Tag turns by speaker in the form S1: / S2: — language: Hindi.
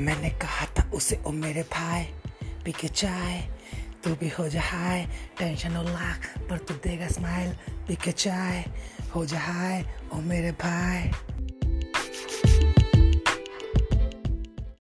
S1: मैंने कहा था उसे, ओ मेरे भाई पी के चाय, तू भी हो जा हाय, टेंशन और लाख, पर तू देगा स्माइल पी के चाय, हो जा हाय, ओ मेरे भाई।